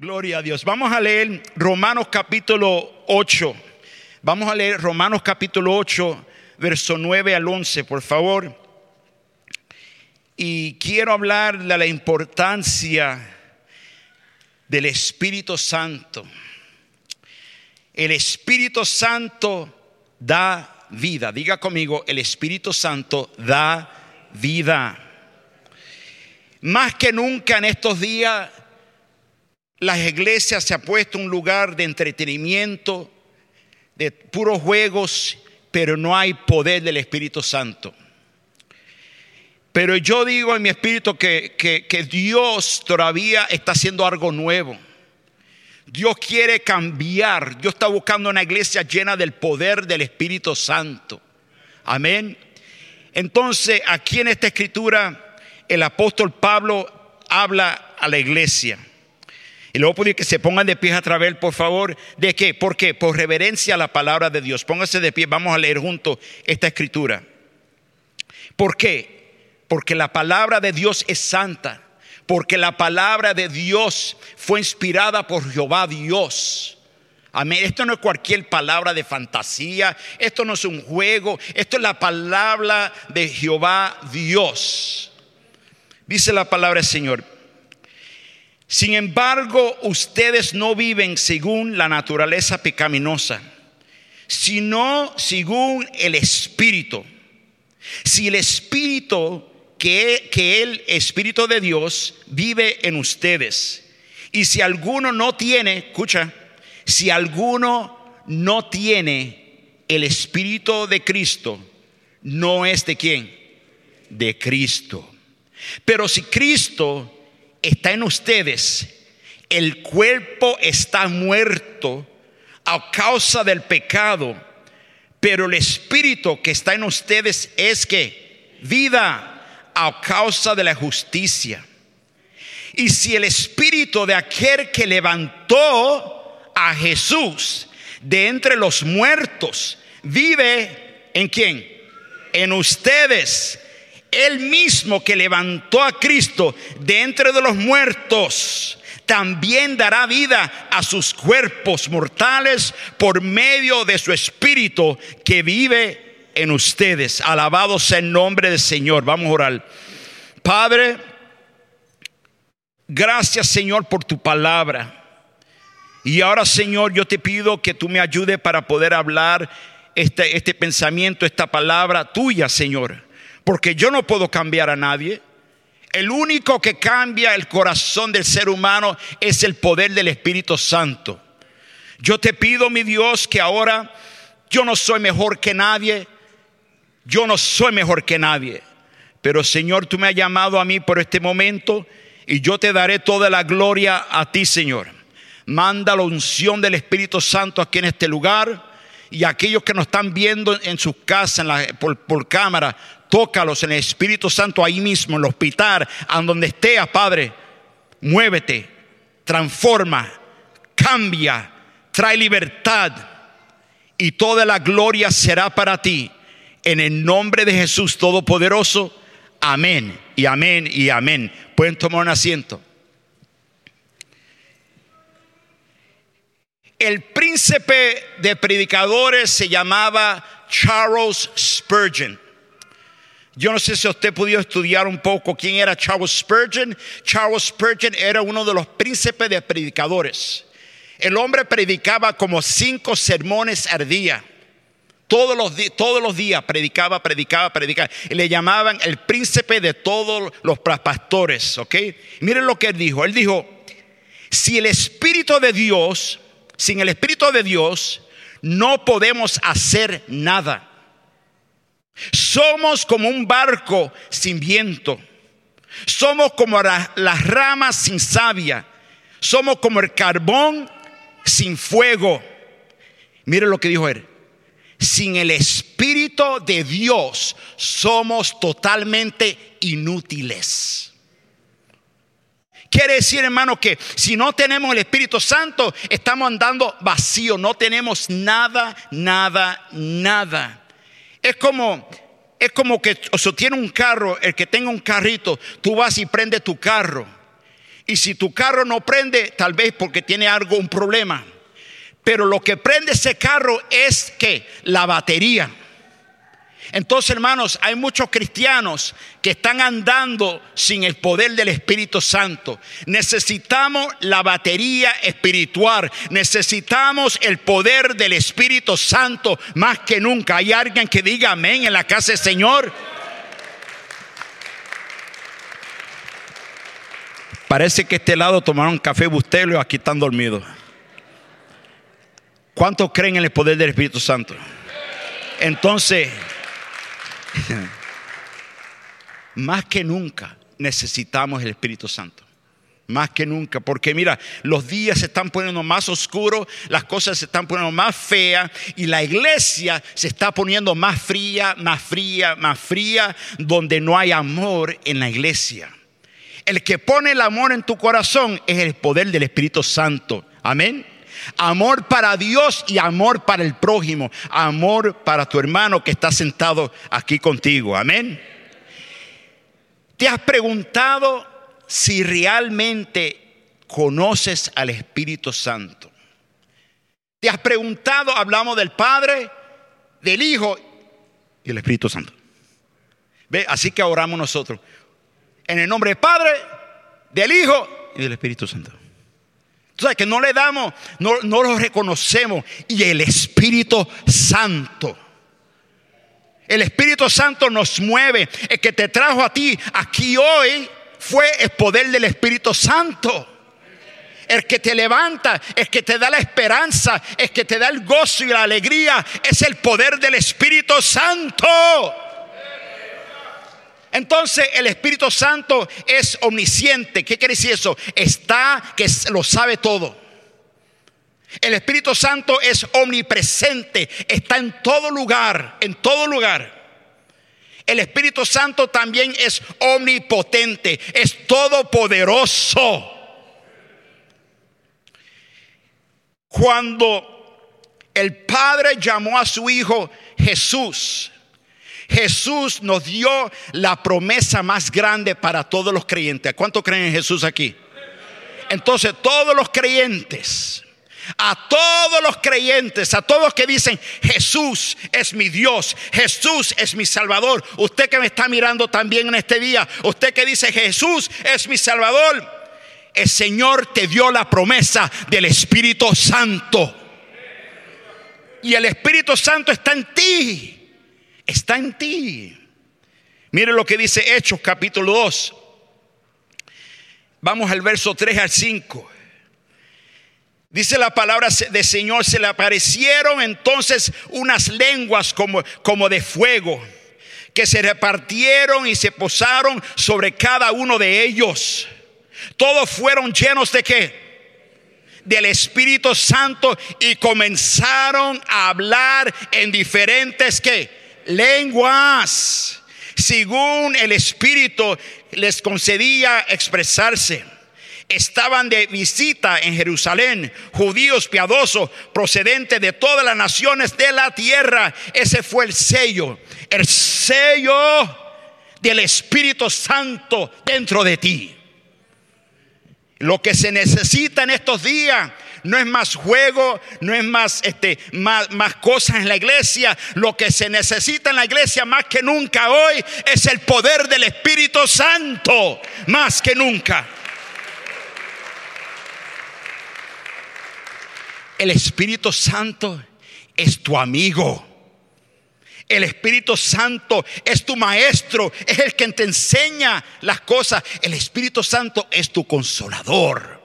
Gloria a Dios. Vamos a leer Romanos capítulo 8. Vamos a leer Romanos capítulo 8, verso 9 al 11, por favor. Y quiero hablar de la importancia del Espíritu Santo. El Espíritu Santo da vida. Diga conmigo, el Espíritu Santo da vida. Más que nunca en estos días, las iglesias se ha puesto un lugar de entretenimiento, de puros juegos, pero no hay poder del Espíritu Santo. Pero yo digo en mi espíritu que, que Dios todavía está haciendo algo nuevo. Dios quiere cambiar. Dios está buscando una iglesia llena del poder del Espíritu Santo. Amén. Entonces, aquí en esta escritura, el apóstol Pablo habla a la iglesia. Y luego pedir que se pongan de pie a través, por favor. ¿De qué? ¿Por qué? Por reverencia a la palabra de Dios. Pónganse de pie, vamos a leer juntos esta escritura. ¿Por qué? Porque la palabra de Dios es santa. Porque la palabra de Dios fue inspirada por Jehová Dios. Amén. Esto no es cualquier palabra de fantasía. Esto no es un juego. Esto es la palabra de Jehová Dios. Dice la palabra del Señor. Sin embargo, ustedes no viven según la naturaleza pecaminosa, sino según el Espíritu. Si el Espíritu, que, que el Espíritu de Dios vive en ustedes, y si alguno no tiene, escucha, si alguno no tiene el Espíritu de Cristo, no es de quién? De Cristo. Pero si Cristo está en ustedes, el cuerpo está muerto a causa del pecado, pero el espíritu que está en ustedes es que vida a causa de la justicia. Y si el espíritu de aquel que levantó a Jesús de entre los muertos vive en quién? En ustedes él mismo que levantó a Cristo de entre de los muertos, también dará vida a sus cuerpos mortales por medio de su Espíritu que vive en ustedes. Alabado sea el nombre del Señor. Vamos a orar. Padre, gracias Señor por tu palabra. Y ahora Señor, yo te pido que tú me ayudes para poder hablar este, este pensamiento, esta palabra tuya, Señor porque yo no puedo cambiar a nadie. El único que cambia el corazón del ser humano es el poder del Espíritu Santo. Yo te pido, mi Dios, que ahora yo no soy mejor que nadie. Yo no soy mejor que nadie. Pero Señor, tú me has llamado a mí por este momento y yo te daré toda la gloria a ti, Señor. Manda la unción del Espíritu Santo aquí en este lugar y aquellos que nos están viendo en sus casas, por, por cámara, tócalos en el Espíritu Santo ahí mismo, en el hospital, a donde estés, Padre. Muévete, transforma, cambia, trae libertad y toda la gloria será para ti. En el nombre de Jesús Todopoderoso. Amén y amén y amén. Pueden tomar un asiento. El príncipe de predicadores se llamaba Charles Spurgeon. Yo no sé si usted pudo estudiar un poco quién era Charles Spurgeon. Charles Spurgeon era uno de los príncipes de predicadores. El hombre predicaba como cinco sermones al día. Todos los, todos los días predicaba, predicaba, predicaba. Y le llamaban el príncipe de todos los pastores. ¿Ok? Miren lo que él dijo. Él dijo: Si el Espíritu de Dios, sin el Espíritu de Dios, no podemos hacer nada. Somos como un barco sin viento. Somos como las ramas sin savia. Somos como el carbón sin fuego. Mire lo que dijo él. Sin el Espíritu de Dios somos totalmente inútiles. Quiere decir, hermano, que si no tenemos el Espíritu Santo, estamos andando vacío, no tenemos nada, nada, nada. Es como, es como que o tiene un carro, el que tenga un carrito, tú vas y prendes tu carro. Y si tu carro no prende, tal vez porque tiene algo, un problema. Pero lo que prende ese carro es que la batería. Entonces, hermanos, hay muchos cristianos que están andando sin el poder del Espíritu Santo. Necesitamos la batería espiritual. Necesitamos el poder del Espíritu Santo más que nunca. ¿Hay alguien que diga amén en la casa del Señor? Parece que este lado tomaron café bustelo y aquí están dormidos. ¿Cuántos creen en el poder del Espíritu Santo? Entonces, más que nunca necesitamos el Espíritu Santo. Más que nunca, porque mira, los días se están poniendo más oscuros, las cosas se están poniendo más feas y la iglesia se está poniendo más fría, más fría, más fría, donde no hay amor en la iglesia. El que pone el amor en tu corazón es el poder del Espíritu Santo. Amén. Amor para Dios y amor para el prójimo. Amor para tu hermano que está sentado aquí contigo. Amén. ¿Te has preguntado si realmente conoces al Espíritu Santo? ¿Te has preguntado, hablamos del Padre, del Hijo y el Espíritu Santo? ¿Ve? Así que oramos nosotros. En el nombre del Padre, del Hijo y del Espíritu Santo. O que no le damos, no, no lo reconocemos. Y el Espíritu Santo. El Espíritu Santo nos mueve. El que te trajo a ti aquí hoy fue el poder del Espíritu Santo. El que te levanta, el que te da la esperanza, el que te da el gozo y la alegría, es el poder del Espíritu Santo. Entonces el Espíritu Santo es omnisciente. ¿Qué quiere decir eso? Está que lo sabe todo. El Espíritu Santo es omnipresente, está en todo lugar, en todo lugar. El Espíritu Santo también es omnipotente, es todopoderoso. Cuando el Padre llamó a su Hijo Jesús, Jesús nos dio la promesa más grande para todos los creyentes. ¿Cuánto creen en Jesús aquí? Entonces todos los creyentes, a todos los creyentes, a todos que dicen, Jesús es mi Dios, Jesús es mi Salvador. Usted que me está mirando también en este día, usted que dice, Jesús es mi Salvador, el Señor te dio la promesa del Espíritu Santo. Y el Espíritu Santo está en ti está en ti. Mire lo que dice Hechos capítulo 2. Vamos al verso 3 al 5. Dice la palabra de Señor, se le aparecieron entonces unas lenguas como, como de fuego, que se repartieron y se posaron sobre cada uno de ellos. Todos fueron llenos de qué? del Espíritu Santo y comenzaron a hablar en diferentes que lenguas, según el Espíritu les concedía expresarse. Estaban de visita en Jerusalén judíos piadosos procedentes de todas las naciones de la tierra. Ese fue el sello, el sello del Espíritu Santo dentro de ti. Lo que se necesita en estos días no es más juego, no es más, este, más, más cosas en la iglesia. Lo que se necesita en la iglesia más que nunca hoy es el poder del Espíritu Santo, más que nunca. El Espíritu Santo es tu amigo. El Espíritu Santo es tu maestro, es el que te enseña las cosas. El Espíritu Santo es tu consolador.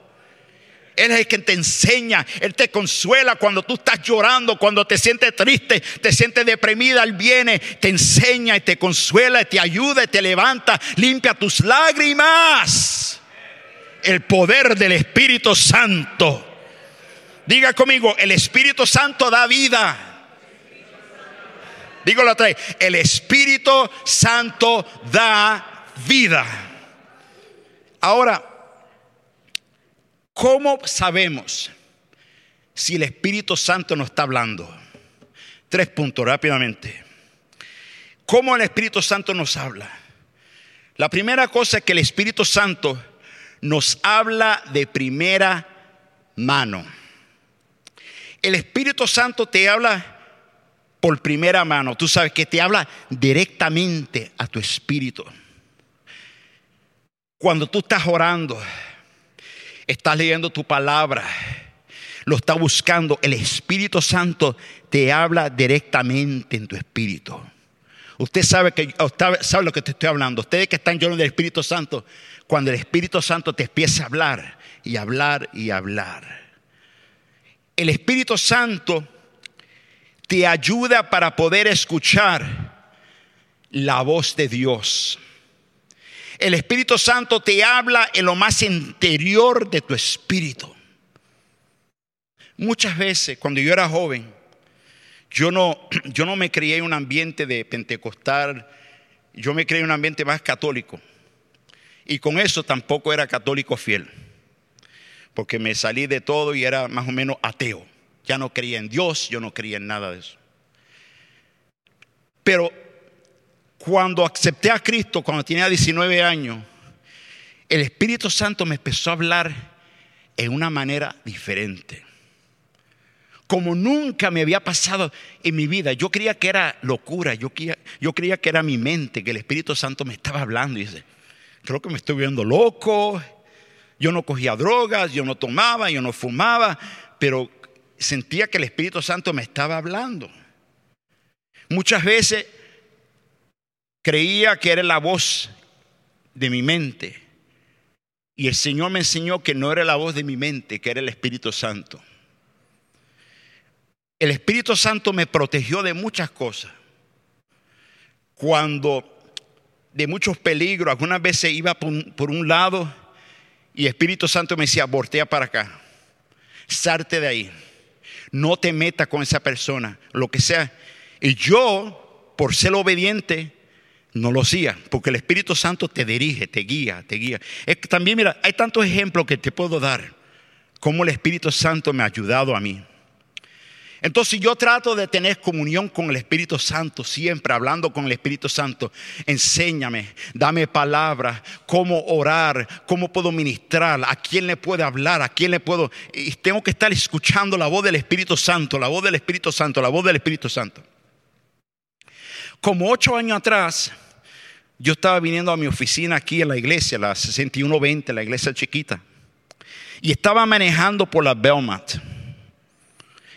Él es el que te enseña, Él te consuela cuando tú estás llorando, cuando te sientes triste, te sientes deprimida, Él viene, te enseña y te consuela, te ayuda y te levanta, limpia tus lágrimas. El poder del Espíritu Santo. Diga conmigo, el Espíritu Santo da vida. Dígalo otra vez, el Espíritu Santo da vida. Ahora, ¿Cómo sabemos si el Espíritu Santo nos está hablando? Tres puntos rápidamente. ¿Cómo el Espíritu Santo nos habla? La primera cosa es que el Espíritu Santo nos habla de primera mano. El Espíritu Santo te habla por primera mano. Tú sabes que te habla directamente a tu espíritu. Cuando tú estás orando, estás leyendo tu palabra, lo estás buscando, el Espíritu Santo te habla directamente en tu espíritu. Usted sabe que sabe lo que te estoy hablando. Ustedes que están llenos del Espíritu Santo, cuando el Espíritu Santo te empieza a hablar y hablar y hablar. El Espíritu Santo te ayuda para poder escuchar la voz de Dios. El Espíritu Santo te habla en lo más interior de tu espíritu. Muchas veces, cuando yo era joven, yo no, yo no me crié en un ambiente de pentecostal, yo me crié en un ambiente más católico. Y con eso tampoco era católico fiel, porque me salí de todo y era más o menos ateo. Ya no creía en Dios, yo no creía en nada de eso. Pero cuando acepté a Cristo, cuando tenía 19 años, el Espíritu Santo me empezó a hablar en una manera diferente como nunca me había pasado en mi vida. Yo creía que era locura, yo creía, yo creía que era mi mente, que el Espíritu Santo me estaba hablando. Y dice, creo que me estoy viendo loco. Yo no cogía drogas, yo no tomaba, yo no fumaba, pero sentía que el Espíritu Santo me estaba hablando. Muchas veces creía que era la voz de mi mente. Y el Señor me enseñó que no era la voz de mi mente, que era el Espíritu Santo. El Espíritu Santo me protegió de muchas cosas. Cuando de muchos peligros, algunas veces iba por un, lado y el Espíritu Santo me decía, voltea para acá, salte de ahí, no te metas con esa persona, lo que sea. Y yo, por ser obediente, no lo hacía, porque el Espíritu Santo te dirige, te guía, te guía. Es que también, mira, hay tantos ejemplos que te puedo dar, cómo el Espíritu Santo me ha ayudado a mí. Entonces yo trato de tener comunión con el Espíritu Santo, siempre hablando con el Espíritu Santo. Enséñame, dame palabras, cómo orar, cómo puedo ministrar, a quién le puedo hablar, a quién le puedo... Y tengo que estar escuchando la voz del Espíritu Santo, la voz del Espíritu Santo, la voz del Espíritu Santo. Como ocho años atrás, yo estaba viniendo a mi oficina aquí en la iglesia, la 6120, la iglesia chiquita, y estaba manejando por la Belmont.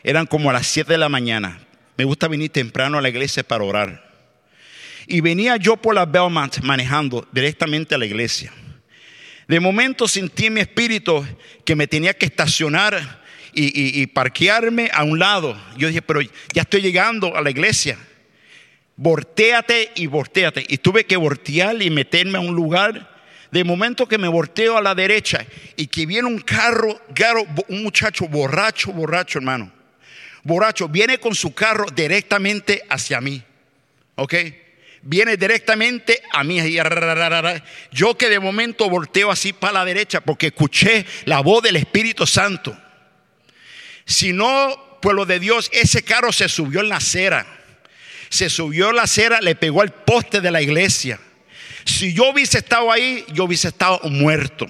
Eran como a las 7 de la mañana. Me gusta venir temprano a la iglesia para orar. Y venía yo por la Belmont manejando directamente a la iglesia. De momento sentí en mi espíritu que me tenía que estacionar y, parquearme a un lado. Yo dije, pero ya estoy llegando a la iglesia. Voltéate y volteate. Y tuve que voltear y meterme a un lugar. De momento que me volteo a la derecha y que viene un carro, un muchacho borracho, borracho, hermano borracho, viene con su carro directamente hacia mí. ¿Ok? Viene directamente a mí. Yo que de momento volteo así para la derecha porque escuché la voz del Espíritu Santo. Si no, pueblo de Dios, ese carro se subió en la acera. Se subió la acera, le pegó al poste de la iglesia. Si yo hubiese estado ahí, yo hubiese estado muerto.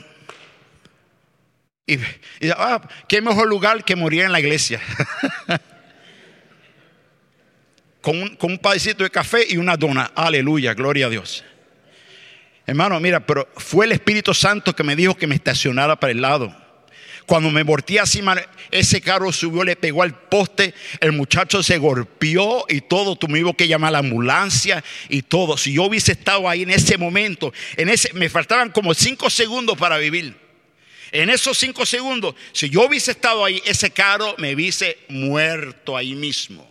Y, ah, qué mejor lugar que morir en la iglesia. con, un, con un padecito de café y una dona. Aleluya, gloria a Dios. Hermano, mira, pero fue el Espíritu Santo que me dijo que me estacionara para el lado. Cuando me volteé así, ese carro subió, le pegó al poste, el muchacho se golpeó y todo, tuvimos que llamar a la ambulancia y todo. Si yo hubiese estado ahí en ese momento, en ese, me faltaban como cinco segundos para vivir. En esos cinco segundos, si yo hubiese estado ahí, ese carro me hubiese muerto ahí mismo.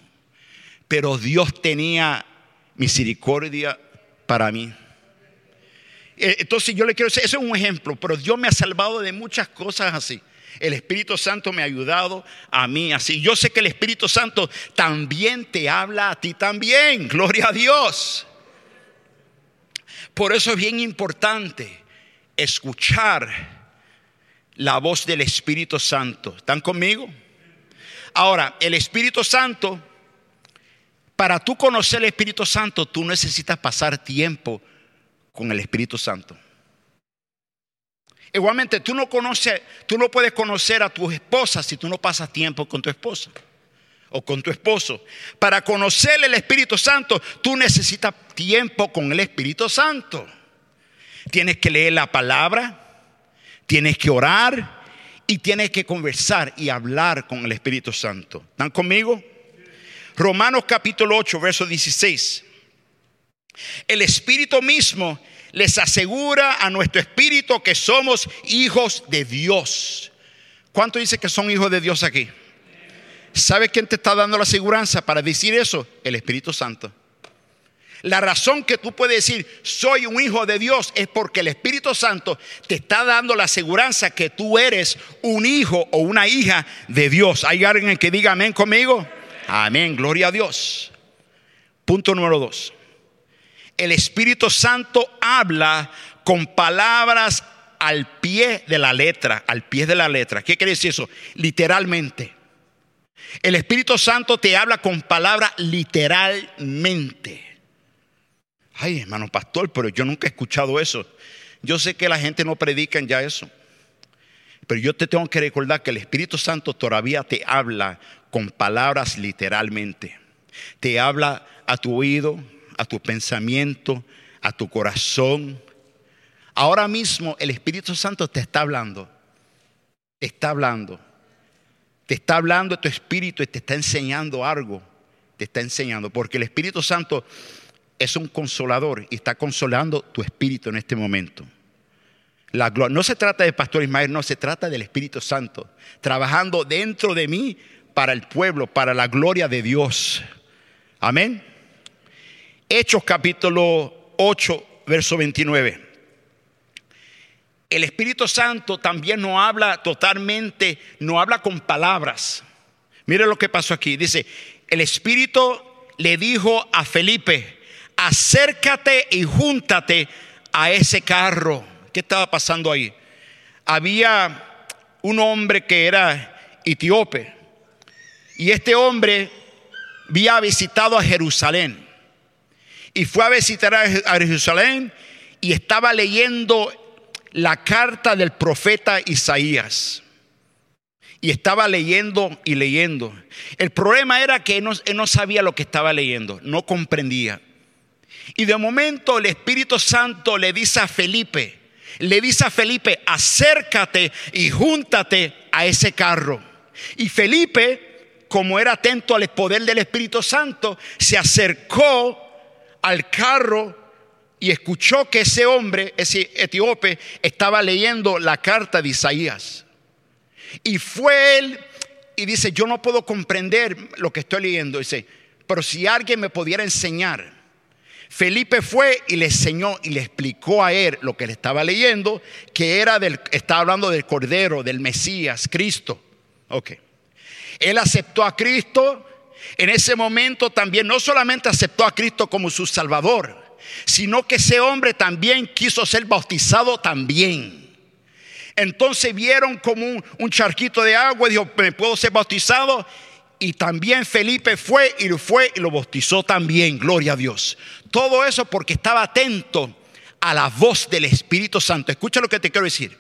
Pero Dios tenía misericordia para mí. Eh, entonces yo le quiero decir, eso es un ejemplo, pero Dios me ha salvado de muchas cosas así. El Espíritu Santo me ha ayudado a mí así. Yo sé que el Espíritu Santo también te habla a ti también. Gloria a Dios. Por eso es bien importante escuchar la voz del Espíritu Santo. ¿Están conmigo? Ahora, el Espíritu Santo, para tú conocer el Espíritu Santo, tú necesitas pasar tiempo con el Espíritu Santo. Igualmente, tú no conoces, tú no puedes conocer a tu esposa si tú no pasas tiempo con tu esposa o con tu esposo. Para conocer el Espíritu Santo, tú necesitas tiempo con el Espíritu Santo. Tienes que leer la palabra, tienes que orar y tienes que conversar y hablar con el Espíritu Santo. ¿Están conmigo? Romanos capítulo 8, verso 16. El Espíritu mismo les asegura a nuestro espíritu que somos hijos de Dios. ¿Cuánto dice que son hijos de Dios aquí? ¿Sabe quién te está dando la aseguranza para decir eso? El Espíritu Santo. La razón que tú puedes decir soy un hijo de Dios es porque el Espíritu Santo te está dando la aseguranza que tú eres un hijo o una hija de Dios. ¿Hay alguien que diga amén conmigo? Amén, gloria a Dios. Punto número dos. El Espíritu Santo habla con palabras al pie de la letra, al pie de la letra. ¿Qué quiere decir eso? Literalmente. El Espíritu Santo te habla con palabras literalmente. Ay, hermano pastor, pero yo nunca he escuchado eso. Yo sé que la gente no predica ya eso. Pero yo te tengo que recordar que el Espíritu Santo todavía te habla con palabras literalmente. Te habla a tu oído, a tu pensamiento, a tu corazón. Ahora mismo el Espíritu Santo te está hablando. Está hablando. Te está hablando tu espíritu y te está enseñando algo. Te está enseñando. Porque el Espíritu Santo es un consolador y está consolando tu espíritu en este momento. La no se trata de Pastor Ismael, no, se trata del Espíritu Santo, trabajando dentro de mí para el pueblo, para la gloria de Dios. Amén. Hechos capítulo 8, verso 29. El Espíritu Santo también no habla totalmente, no habla con palabras. Mire lo que pasó aquí. Dice, el Espíritu le dijo a Felipe, acércate y júntate a ese carro. ¿Qué estaba pasando ahí? Había un hombre que era etíope y este hombre había visitado a Jerusalén y fue a visitar a Jerusalén y estaba leyendo la carta del profeta Isaías. Y estaba leyendo y leyendo. El problema era que él no, sabía lo que estaba leyendo, no comprendía. Y de momento el Espíritu Santo le dice a Felipe, le dice a Felipe, acércate y júntate a ese carro. Y Felipe, como era atento al poder del Espíritu Santo, se acercó al carro y escuchó que ese hombre, ese etíope, estaba leyendo la carta de Isaías. Y fue él y dice, yo no puedo comprender lo que estoy leyendo. Dice, pero si alguien me pudiera enseñar. Felipe fue y le enseñó y le explicó a él lo que le estaba leyendo, que era del, estaba hablando del Cordero, del Mesías, Cristo. Ok. Él aceptó a Cristo. En ese momento también no solamente aceptó a Cristo como su Salvador, sino que ese hombre también quiso ser bautizado también. Entonces vieron como un, charquito de agua y dijo, ¿me puedo ser bautizado? Y también Felipe fue y lo fue y lo bautizó también, gloria a Dios. Todo eso porque estaba atento a la voz del Espíritu Santo. Escucha lo que te quiero decir.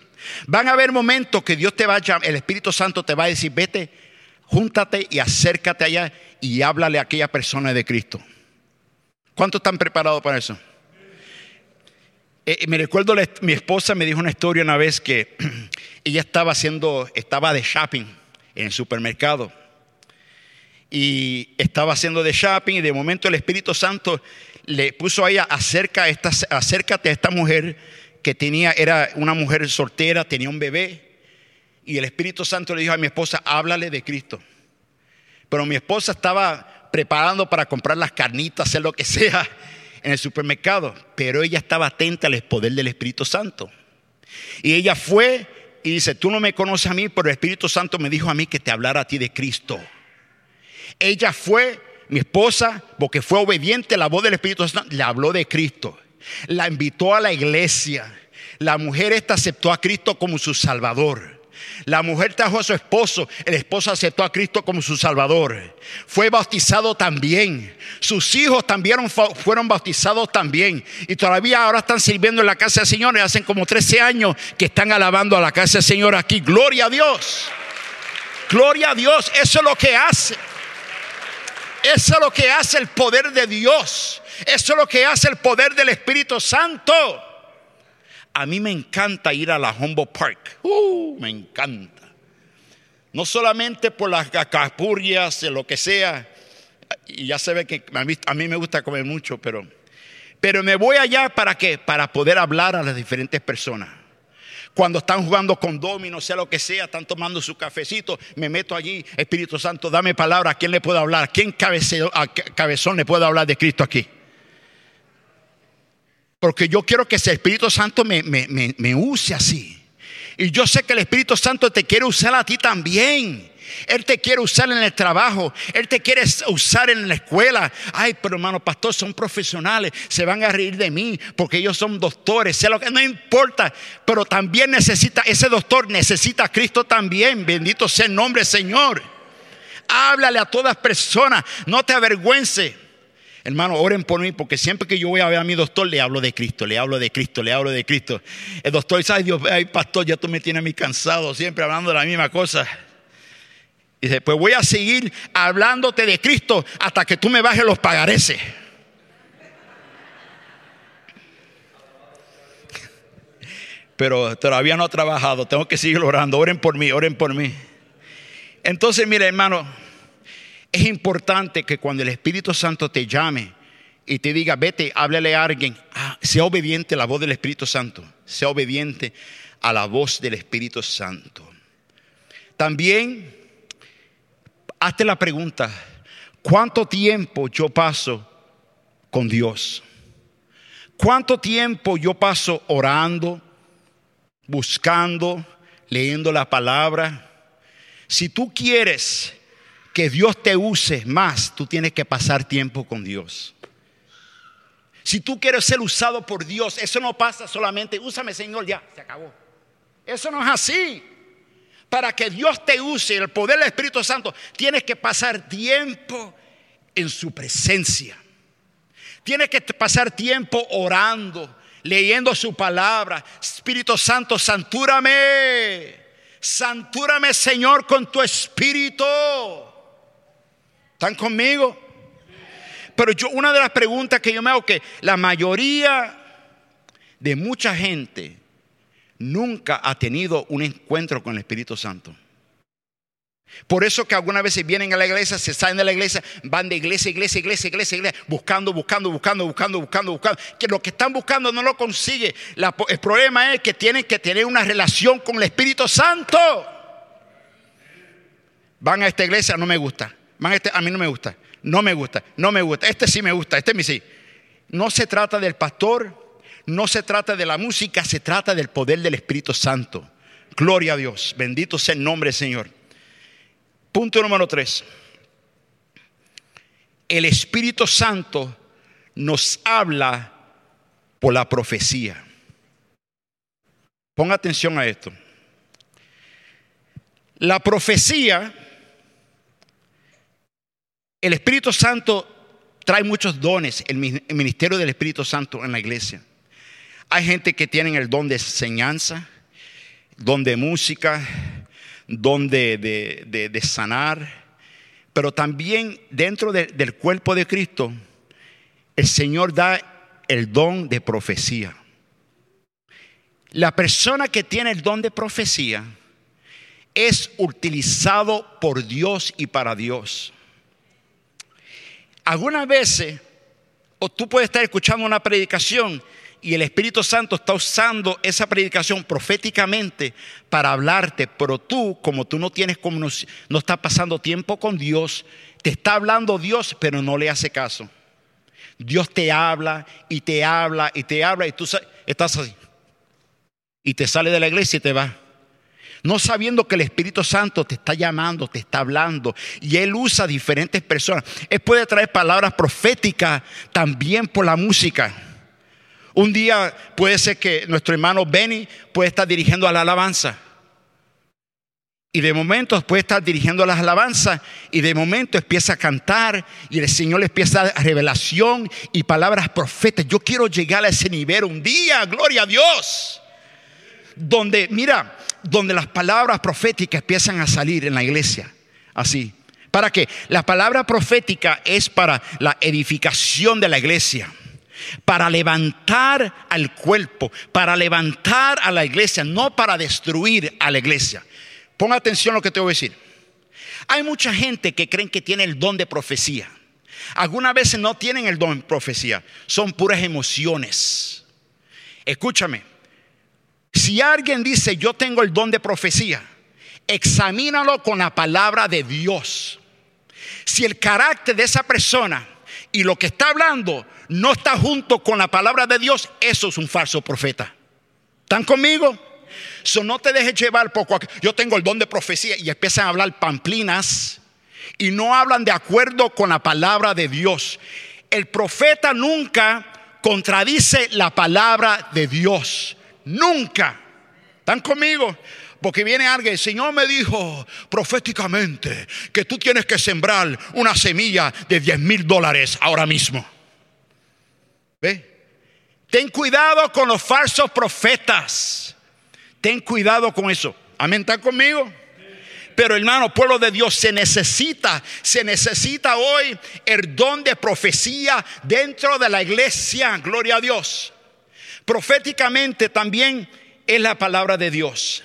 Van a haber momentos que Dios te va a llamar, el Espíritu Santo te va a decir, vete, júntate y acércate allá y háblale a aquella persona de Cristo. ¿Cuántos están preparados para eso? Eh, me recuerdo, mi esposa me dijo una historia una vez que ella estaba haciendo, estaba de shopping en el supermercado. Y estaba haciendo de shopping y de momento el Espíritu Santo le puso a ella, acerca acércate a esta mujer que tenía, era una mujer soltera, tenía un bebé. Y el Espíritu Santo le dijo a mi esposa, háblale de Cristo. Pero mi esposa estaba preparando para comprar las carnitas, hacer lo que sea en el supermercado, pero ella estaba atenta al poder del Espíritu Santo. Y ella fue y dice, tú no me conoces a mí, pero el Espíritu Santo me dijo a mí que te hablara a ti de Cristo. Ella fue, mi esposa, porque fue obediente a la voz del Espíritu Santo, le habló de Cristo. La invitó a la iglesia. La mujer esta aceptó a Cristo como su Salvador. La mujer trajo a su esposo, el esposo aceptó a Cristo como su Salvador. Fue bautizado también. Sus hijos también fueron bautizados también. Y todavía ahora están sirviendo en la casa del Señor. Hacen como 13 años que están alabando a la casa del Señor aquí. Gloria a Dios. Gloria a Dios. Eso es lo que hace. Eso es lo que hace el poder de Dios. Eso es lo que hace el poder del Espíritu Santo. A mí me encanta ir a la Humboldt Park. Uh, me encanta. No solamente por las cacapurrias, lo que sea. Y ya se ve que a mí, me gusta comer mucho, pero, pero me voy allá para qué? Para poder hablar a las diferentes personas. Cuando están jugando con domino, sea lo que sea, están tomando su cafecito, me meto allí, Espíritu Santo, dame palabra, ¿a quién le puedo hablar? ¿A quién cabezón le puedo hablar de Cristo aquí? Porque yo quiero que ese Espíritu Santo me, use así. Y yo sé que el Espíritu Santo te quiere usar a ti también. Él te quiere usar en el trabajo, Él te quiere usar en la escuela. Ay, pero hermano pastor, son profesionales, se van a reír de mí porque ellos son doctores, sé lo que no importa, pero también necesita, ese doctor necesita a Cristo también. Bendito sea el nombre, Señor. Háblale a todas personas, no te avergüences. Hermano, oren por mí porque siempre que yo voy a ver a mi doctor le hablo de Cristo, le hablo de Cristo, le hablo de Cristo. El doctor dice, ay Dios, ay pastor, ya tú me tienes a mí cansado, siempre hablando de la misma cosa. Y dice, pues voy a seguir hablándote de Cristo hasta que tú me bajes los pagareces. Pero todavía no ha trabajado, tengo que seguir orando, oren por mí, oren por mí. Entonces, mire hermano, es importante que cuando el Espíritu Santo te llame y te diga, vete, háblale a alguien, ah, sea obediente a la voz del Espíritu Santo, sea obediente a la voz del Espíritu Santo. También, hazte la pregunta, ¿cuánto tiempo yo paso con Dios? ¿Cuánto tiempo yo paso orando, buscando, leyendo la palabra? Si tú quieres que Dios te use más, tú tienes que pasar tiempo con Dios. Si tú quieres ser usado por Dios, eso no pasa solamente, úsame Señor, ya, se acabó. Eso no es así. Para que Dios te use, el poder del Espíritu Santo, tienes que pasar tiempo en su presencia. Tienes que pasar tiempo orando, leyendo su palabra. Espíritu Santo, santúrame. Santúrame, Señor, con tu espíritu. ¿Están conmigo? Pero yo, una de las preguntas que yo me hago que la mayoría de mucha gente nunca ha tenido un encuentro con el Espíritu Santo. Por eso que algunas veces vienen a la iglesia, se salen de la iglesia, van de iglesia, iglesia, iglesia, iglesia, iglesia, buscando, buscando, buscando, buscando, buscando, buscando. Que lo que están buscando no lo consigue. el problema es que tienen que tener una relación con el Espíritu Santo. Van a esta iglesia, no me gusta. Este, a mí no me gusta, no me gusta, no me gusta. Este sí me gusta, este sí. No se trata del pastor, no se trata de la música, se trata del poder del Espíritu Santo. Gloria a Dios, bendito sea el nombre del Señor. Punto número tres. El Espíritu Santo nos habla por la profecía. Ponga atención a esto. La profecía el Espíritu Santo trae muchos dones, el ministerio del Espíritu Santo en la iglesia. Hay gente que tiene el don de enseñanza, don de música, don de, sanar, pero también dentro del cuerpo de Cristo, el Señor da el don de profecía. La persona que tiene el don de profecía es utilizado por Dios y para Dios. Algunas veces, o tú puedes estar escuchando una predicación y el Espíritu Santo está usando esa predicación proféticamente para hablarte, pero tú, como tú no tienes no, estás pasando tiempo con Dios, te está hablando Dios, pero no le hace caso. Dios te habla y te habla y te habla y tú estás así. Y te sale de la iglesia y te va no sabiendo que el Espíritu Santo te está llamando, te está hablando, y Él usa diferentes personas. Él puede traer palabras proféticas también por la música. Un día puede ser que nuestro hermano Benny puede estar dirigiendo a la alabanza. Y de momento puede estar dirigiendo las alabanzas y de momento empieza a cantar y el Señor le empieza a dar revelación y palabras profetas. Yo quiero llegar a ese nivel un día, gloria a Dios. Donde, mira, donde las palabras proféticas empiezan a salir en la iglesia. Así. ¿Para qué? La palabra profética es para la edificación de la iglesia para levantar al cuerpo, para levantar a la iglesia, no para destruir a la iglesia. Ponga atención a lo que te voy a decir. Hay mucha gente que creen que tiene el don de profecía. Algunas veces no tienen el don de profecía, son puras emociones. Escúchame, si alguien dice yo tengo el don de profecía, examínalo con la palabra de Dios. Si el carácter de esa persona y lo que está hablando no está junto con la palabra de Dios, eso es un falso profeta. ¿Están conmigo? So, no te dejes llevar poco. Yo tengo el don de profecía y empiezan a hablar pamplinas y no hablan de acuerdo con la palabra de Dios. El profeta nunca contradice la palabra de Dios. Nunca. ¿Están conmigo? Porque viene alguien, el Señor me dijo proféticamente que tú tienes que sembrar una semilla de 10 mil dólares ahora mismo. ¿Ve? Ten cuidado con los falsos profetas. Ten cuidado con eso. Amén, ¿están conmigo? Pero hermano, pueblo de Dios, se necesita, se necesita hoy el don de profecía dentro de la iglesia. Gloria a Dios. Proféticamente también es la palabra de Dios.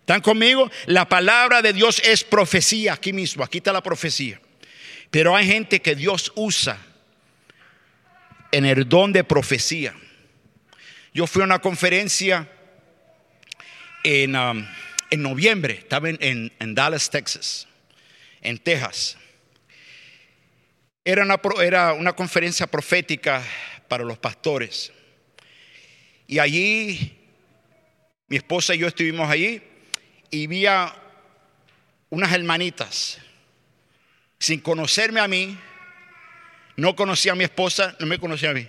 ¿Están conmigo? La palabra de Dios es profecía, aquí mismo, aquí está la profecía. Pero hay gente que Dios usa en el don de profecía. Yo fui a una conferencia en, um, noviembre, estaba en, Dallas, Texas, en Texas. Era una, era una conferencia profética para los pastores. Y allí, mi esposa y yo estuvimos allí y vi a unas hermanitas, sin conocerme a mí, no conocía a mi esposa, no me conocía a mí.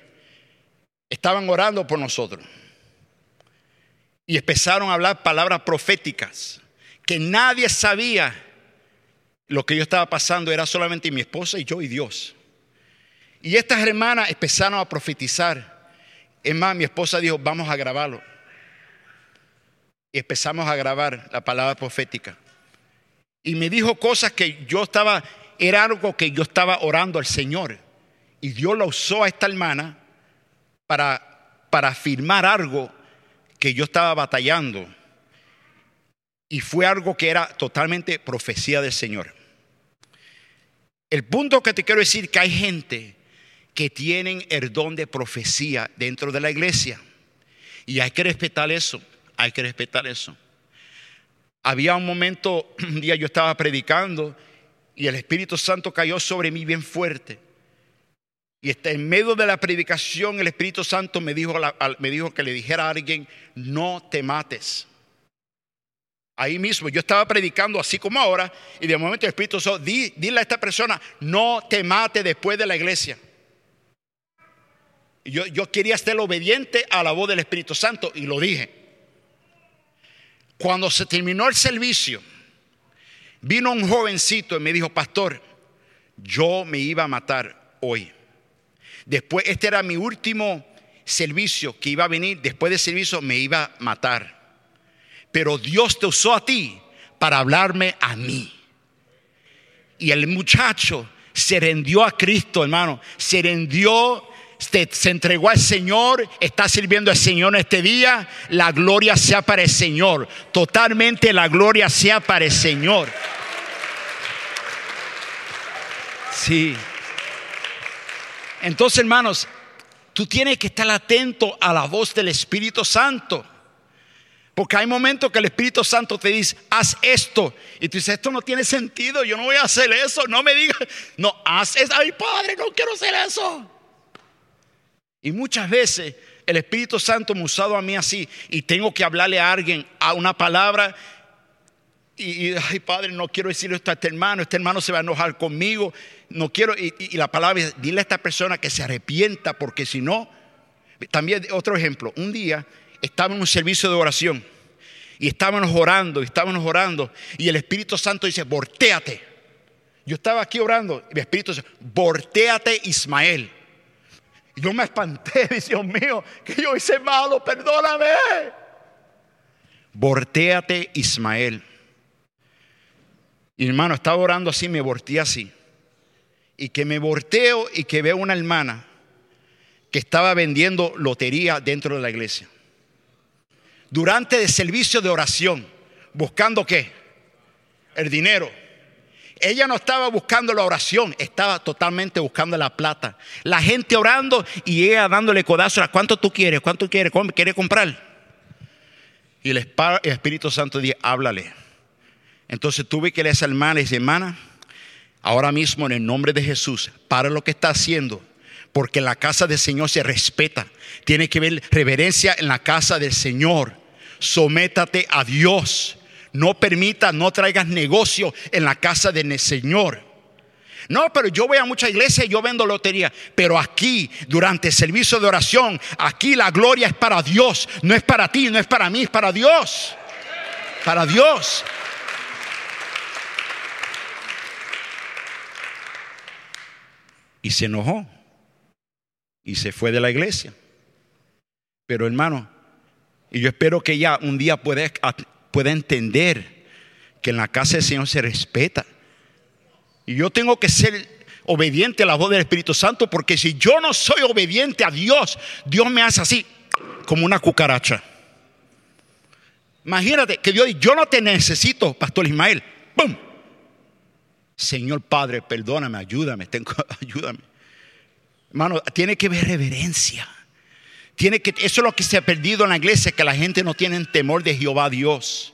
Estaban orando por nosotros. Y empezaron a hablar palabras proféticas que nadie sabía lo que yo estaba pasando, era solamente mi esposa y yo y Dios. Y estas hermanas empezaron a profetizar. Es más, mi esposa dijo, vamos a grabarlo y empezamos a grabar la palabra profética. Y me dijo cosas que yo estaba, era algo que yo estaba orando al Señor. Y Dios la usó a esta hermana para, para afirmar algo que yo estaba batallando. Y fue algo que era totalmente profecía del Señor. El punto que te quiero decir que hay gente que tienen el don de profecía dentro de la iglesia. Y hay que respetar eso. Hay que respetar eso. Había un momento, un día yo estaba predicando y el Espíritu Santo cayó sobre mí bien fuerte. Y en medio de la predicación el Espíritu Santo me dijo, me dijo que le dijera a alguien, no te mates. Ahí mismo, yo estaba predicando así como ahora y de momento el Espíritu Santo, dile a esta persona, no te mate después de la iglesia. Yo, yo quería ser obediente a la voz del Espíritu Santo y lo dije. Cuando se terminó el servicio, vino un jovencito y me dijo, pastor, yo me iba a matar hoy. Después, este era mi último servicio que iba a venir, después del servicio me iba a matar. Pero Dios te usó a ti para hablarme a mí. Y el muchacho se rendió a Cristo, hermano, se rendió se entregó al Señor, está sirviendo al Señor en este día, la gloria sea para el Señor. Totalmente la gloria sea para el Señor. Sí. Entonces, hermanos, tú tienes que estar atento a la voz del Espíritu Santo. Porque hay momentos que el Espíritu Santo te dice, haz esto. Y tú dices, esto no tiene sentido, yo no voy a hacer eso. No me digas, no, haz eso. Ay, Padre, no quiero hacer eso. Y muchas veces el Espíritu Santo me ha usado a mí así y tengo que hablarle a alguien a una palabra y, ay padre, no quiero decirle esto a este hermano, este hermano se va a enojar conmigo, no quiero, y, la palabra es, dile a esta persona que se arrepienta porque si no, también otro ejemplo, un día estaba en un servicio de oración Y estábamos orando, y estábamos orando. Y el Espíritu Santo dice, volteate. Yo estaba aquí orando y el Espíritu dice, volteate Ismael. Y yo me espanté, Dios mío, que yo hice malo, perdóname. Volteate Ismael. Y hermano, estaba orando así, me volteé así. Y que me volteo y que veo una hermana que estaba vendiendo lotería dentro de la iglesia. Durante el servicio de oración, buscando qué? El dinero. Ella no estaba buscando la oración, estaba totalmente buscando la plata. La gente orando y ella dándole codazo. ¿Cuánto tú quieres? ¿Cuánto quieres? ¿Cómo quieres comprar? Y el Espíritu Santo dice, háblale. Entonces tuve que leer a esa hermana hermana, ahora mismo en el nombre de Jesús, para lo que está haciendo, porque la casa del Señor se respeta. Tiene que ver reverencia en la casa del Señor. Sométate a Dios. No permita, no traigas negocio en la casa del Señor. No, pero yo voy a mucha iglesia y yo vendo lotería. Pero aquí, durante el servicio de oración, aquí la gloria es para Dios. No es para ti, no es para mí, es para Dios. Para Dios. Y se enojó. Y se fue de la iglesia. Pero hermano, y yo espero que ya un día pueda, pueda entender que en la casa del Señor se respeta. Y yo tengo que ser obediente a la voz del Espíritu Santo porque si yo no soy obediente a Dios, Dios me hace así, como una cucaracha. Imagínate que Dios, yo no te necesito, Pastor Ismael. ¡Bum! Señor Padre, perdóname, ayúdame, tengo, ayúdame. Hermano, tiene que haber reverencia. Tiene que, eso es lo que se ha perdido en la iglesia, que la gente no tiene temor de Jehová Dios.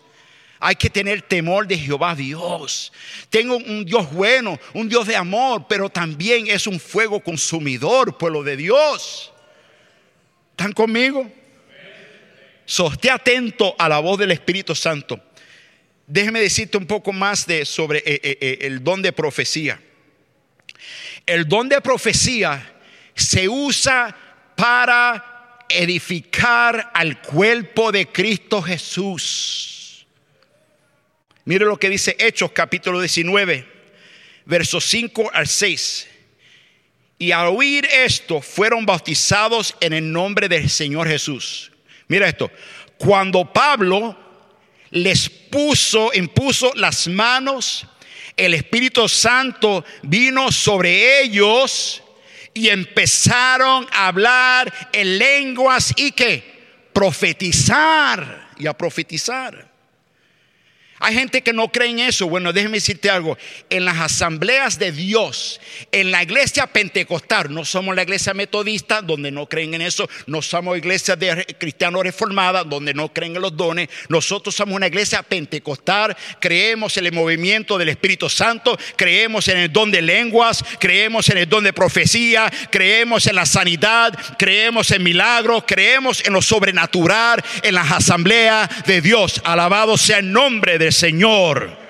Hay que tener temor de Jehová Dios. Tengo un Dios bueno, un Dios de amor, pero también es un fuego consumidor, pueblo de Dios. ¿Están conmigo? So, esté atento a la voz del Espíritu Santo. Déjeme decirte un poco más de, sobre eh, eh, eh, el don de profecía. El don de profecía se usa para edificar al cuerpo de Cristo Jesús. Mire lo que dice Hechos capítulo 19, versos 5 al 6. Y al oír esto fueron bautizados en el nombre del Señor Jesús. Mira esto. Cuando Pablo les puso, impuso las manos, el Espíritu Santo vino sobre ellos y empezaron a hablar en lenguas y que profetizar y a profetizar. Hay gente que no cree en eso. Bueno, déjeme decirte algo. En las asambleas de Dios, en la iglesia pentecostal, no somos la iglesia metodista donde no creen en eso, no somos iglesia de cristianos reformada donde no creen en los dones. Nosotros somos una iglesia pentecostal, creemos en el movimiento del Espíritu Santo, creemos en el don de lenguas, creemos en el don de profecía, creemos en la sanidad, creemos en milagros, creemos en lo sobrenatural, en las asambleas de Dios. Alabado sea el nombre de Señor.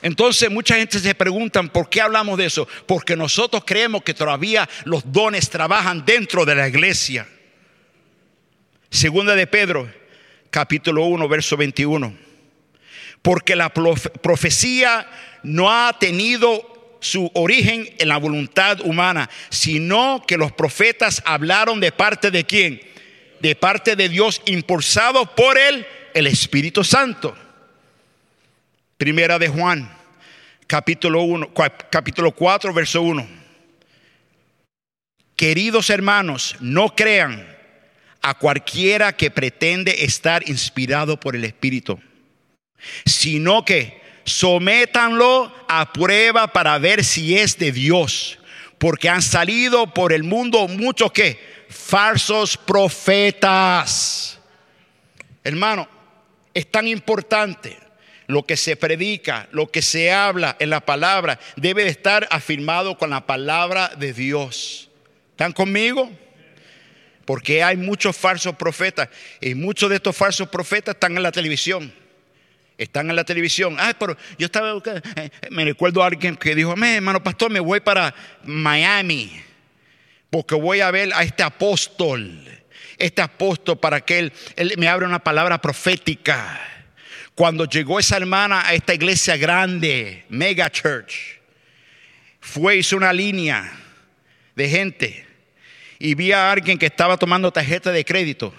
Entonces mucha gente se preguntan por qué hablamos de eso. Porque nosotros creemos que todavía los dones trabajan dentro de la iglesia. Segunda de Pedro, capítulo 1, verso 21. Porque la profecía no ha tenido su origen en la voluntad humana, sino que los profetas hablaron de parte de quién? De parte de Dios impulsado por él, el Espíritu Santo. Primera de Juan, capítulo 1, capítulo 4, verso 1. Queridos hermanos, no crean a cualquiera que pretende estar inspirado por el Espíritu, sino que sométanlo a prueba para ver si es de Dios, porque han salido por el mundo muchos que falsos profetas. Hermano, es tan importante lo que se predica, lo que se habla en la palabra, debe de estar afirmado con la palabra de Dios. ¿Están conmigo? Porque hay muchos falsos profetas y muchos de estos falsos profetas están en la televisión. Están en la televisión. Ay, pero yo estaba, eh, me recuerdo a alguien que dijo, hermano pastor, me voy para Miami porque voy a ver a este apóstol, este apóstol para que él, él me abra una palabra profética. Cuando llegó esa hermana a esta iglesia grande, Mega Church, fue, hizo una línea de gente y vi a alguien que estaba tomando tarjeta de crédito.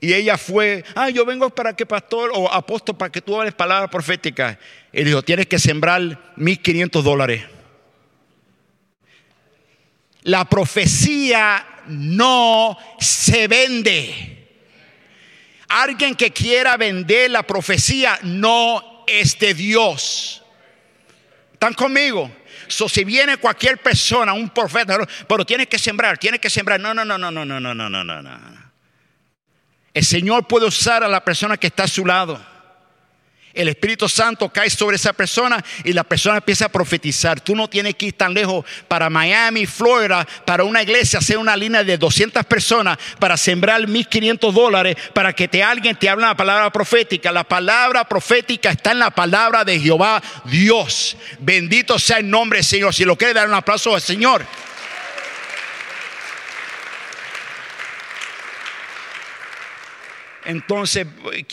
Y ella fue, ah, yo vengo para que pastor o apóstol para que tú hables palabras proféticas. Y dijo, tienes que sembrar 1500 dólares. La profecía no se vende. Alguien que quiera vender la profecía no es de Dios. ¿Están conmigo? Si viene cualquier persona, un profeta, pero tiene que sembrar, tiene que sembrar. No, no, no, no, no, no, no, no, no, no. El Señor puede usar a la persona que está a su lado el Espíritu Santo cae sobre esa persona y la persona empieza a profetizar. Tú no tienes que ir tan lejos para Miami, Florida, para una iglesia, hacer una línea de 200 personas para sembrar 1500 dólares para que te, alguien te hable una palabra profética. La palabra profética está en la palabra de Jehová Dios. Bendito sea el nombre del Señor. Si lo quiere dar un aplauso al Señor. Entonces,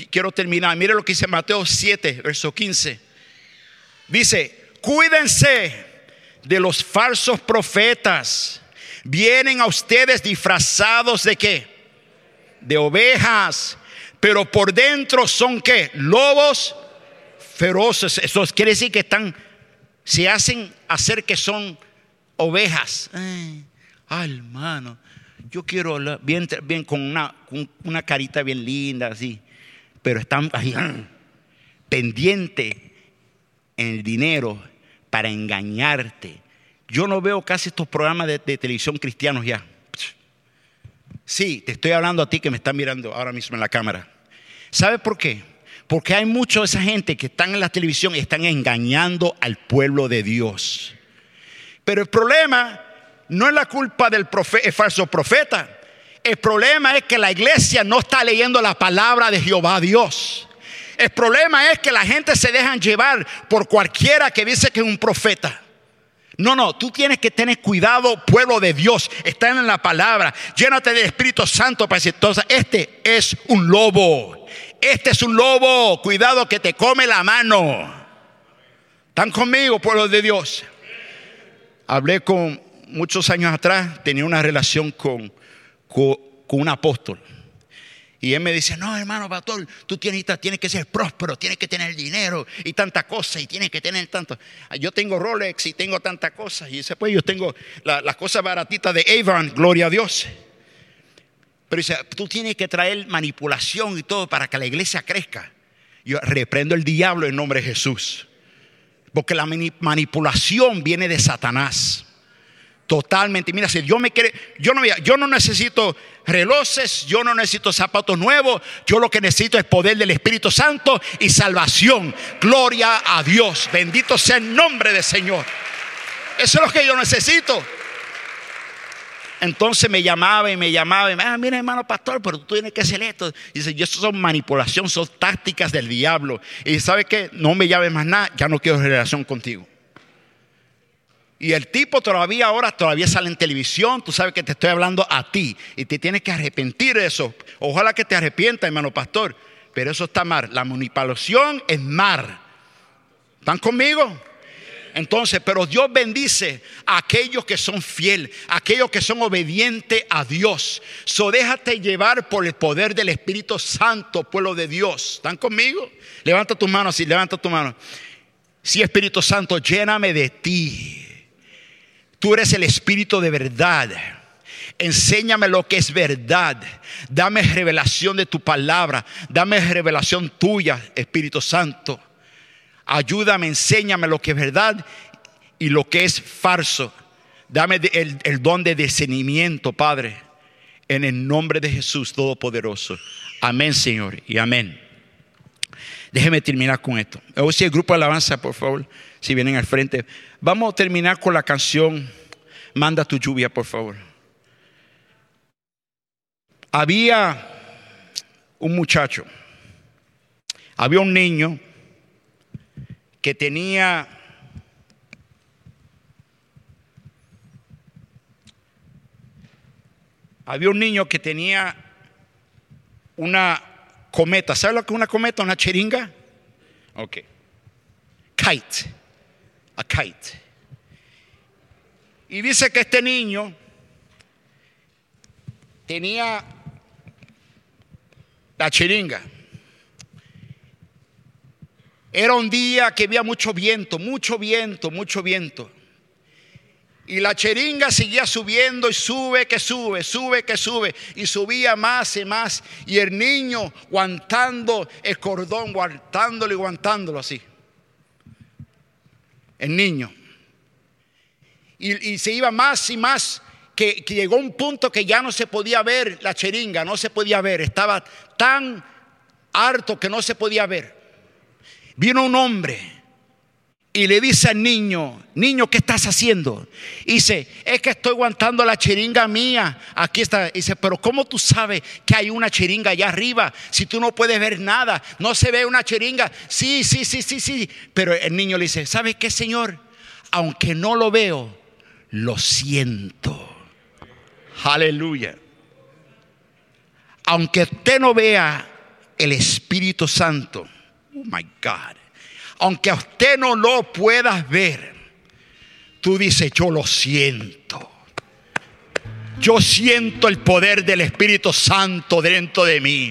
quiero terminar. Mire lo que dice Mateo 7, verso 15. Dice, cuídense de los falsos profetas. Vienen a ustedes disfrazados de qué? De ovejas. Pero por dentro son qué? Lobos feroces. Eso quiere decir que están, se hacen hacer que son ovejas. Ay, hermano yo quiero bien, bien con una, una carita bien linda, así, pero están ahí, pendiente en el dinero para engañarte. Yo no veo casi estos programas de, televisión cristianos ya. Sí, te estoy hablando a ti que me están mirando ahora mismo en la cámara. ¿Sabe por qué? Porque hay mucha de esa gente que están en la televisión y están engañando al pueblo de Dios. Pero el problema no es la culpa del falso profeta. El problema es que la iglesia no está leyendo la palabra de Jehová Dios. El problema es que la gente se dejan llevar por cualquiera que dice que es un profeta. No, no, tú tienes que tener cuidado, pueblo de Dios. Está en la palabra. Llénate del Espíritu Santo para decir, este es un lobo. Este es un lobo. Cuidado que te come la mano. ¿Están conmigo, pueblo de Dios? Hablé con muchos años atrás tenía una relación con, con, un apóstol. Y él me dice, no, hermano pastor, tú tienes, que ser próspero, tienes que tener dinero y tanta cosa y tienes que tener tanto. Yo tengo Rolex y tengo tantas cosas. Y dice, pues yo tengo las cosas baratitas de Avon, gloria a Dios. Pero dice, tú tienes que traer manipulación y todo para que la iglesia crezca. Yo reprendo el diablo en nombre de Jesús. Porque la manipulación viene de Satanás. Totalmente. Mira, si yo me quiere, yo no, yo no necesito relojes, yo no necesito zapatos nuevos, yo lo que necesito es poder del Espíritu Santo y salvación. Gloria a Dios. Bendito sea el nombre del Señor. Eso es lo que yo necesito. Entonces me llamaba y me llamaba y me ah, mira hermano pastor, pero tú tienes que hacer esto. Y dice, y eso son manipulación, son tácticas del diablo. Y sabe que no me llames más nada, ya no quiero relación contigo. Y el tipo todavía ahora todavía sale en televisión, tú sabes que te estoy hablando a ti y te tienes que arrepentir de eso. Ojalá que te arrepientas, hermano pastor, pero eso está mal. La manipulación es mar. ¿Están conmigo? Entonces, pero Dios bendice a aquellos que son fieles, aquellos que son obedientes a Dios. So déjate llevar por el poder del Espíritu Santo, pueblo de Dios. ¿Están conmigo? Levanta tu mano así, levanta tu mano. Sí, Espíritu Santo, lléname de ti. Tú eres el Espíritu de verdad. Enséñame lo que es verdad. Dame revelación de tu palabra. Dame revelación tuya, Espíritu Santo. Ayúdame, enséñame lo que es verdad y lo que es falso. Dame el, don de discernimiento, Padre. En el nombre de Jesús Todopoderoso. Amén, Señor, y amén. Déjeme terminar con esto. Si el grupo de alabanza, por favor, si vienen al frente. Vamos a terminar con la canción Manda tu lluvia, por favor. Había un muchacho, había un niño que tenía había un niño que tenía una cometa. ¿Sabe lo que es una cometa? Una cheringa. Ok. Kite. A kite. Y dice que este niño tenía la cheringa. Era un día que había mucho viento, mucho viento, mucho viento. Y la cheringa seguía subiendo y sube, que sube, sube, que sube. Y subía más y más. Y el niño aguantando el cordón, aguantándolo y aguantándolo así. El niño. Y, se iba más y más. Que, que llegó un punto que ya no se podía ver la cheringa, no se podía ver. Estaba tan harto que no se podía ver. Vino un hombre y le dice al niño, niño, ¿qué estás haciendo? Y dice, es que estoy aguantando la cheringa mía. Aquí está. dice, pero ¿cómo tú sabes que hay una cheringa allá arriba? Si tú no puedes ver nada, no se ve una cheringa. Sí, sí, sí, sí, sí. Pero el niño le dice, ¿sabe qué, Señor? Aunque no lo veo, lo siento. Aleluya. Aunque usted no vea el Espíritu Santo, oh my God aunque a usted no lo puedas ver, tú dices, yo lo siento. Yo siento el poder del Espíritu Santo dentro de mí.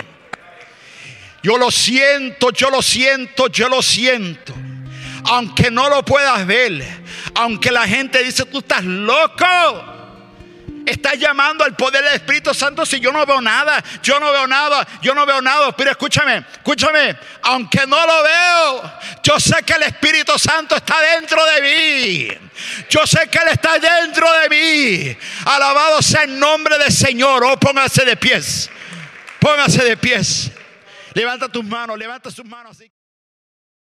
Yo lo siento, yo lo siento, yo lo siento. Aunque no lo puedas ver, aunque la gente dice, tú estás loco. Estás llamando al poder del Espíritu Santo si yo no veo nada, yo no veo nada, yo no veo nada. Pero escúchame, escúchame, aunque no lo veo, yo sé que el Espíritu Santo está dentro de mí. Yo sé que Él está dentro de mí. Alabado sea el nombre del Señor. Oh, póngase de pies. Póngase de pies. Levanta tus manos, levanta sus manos.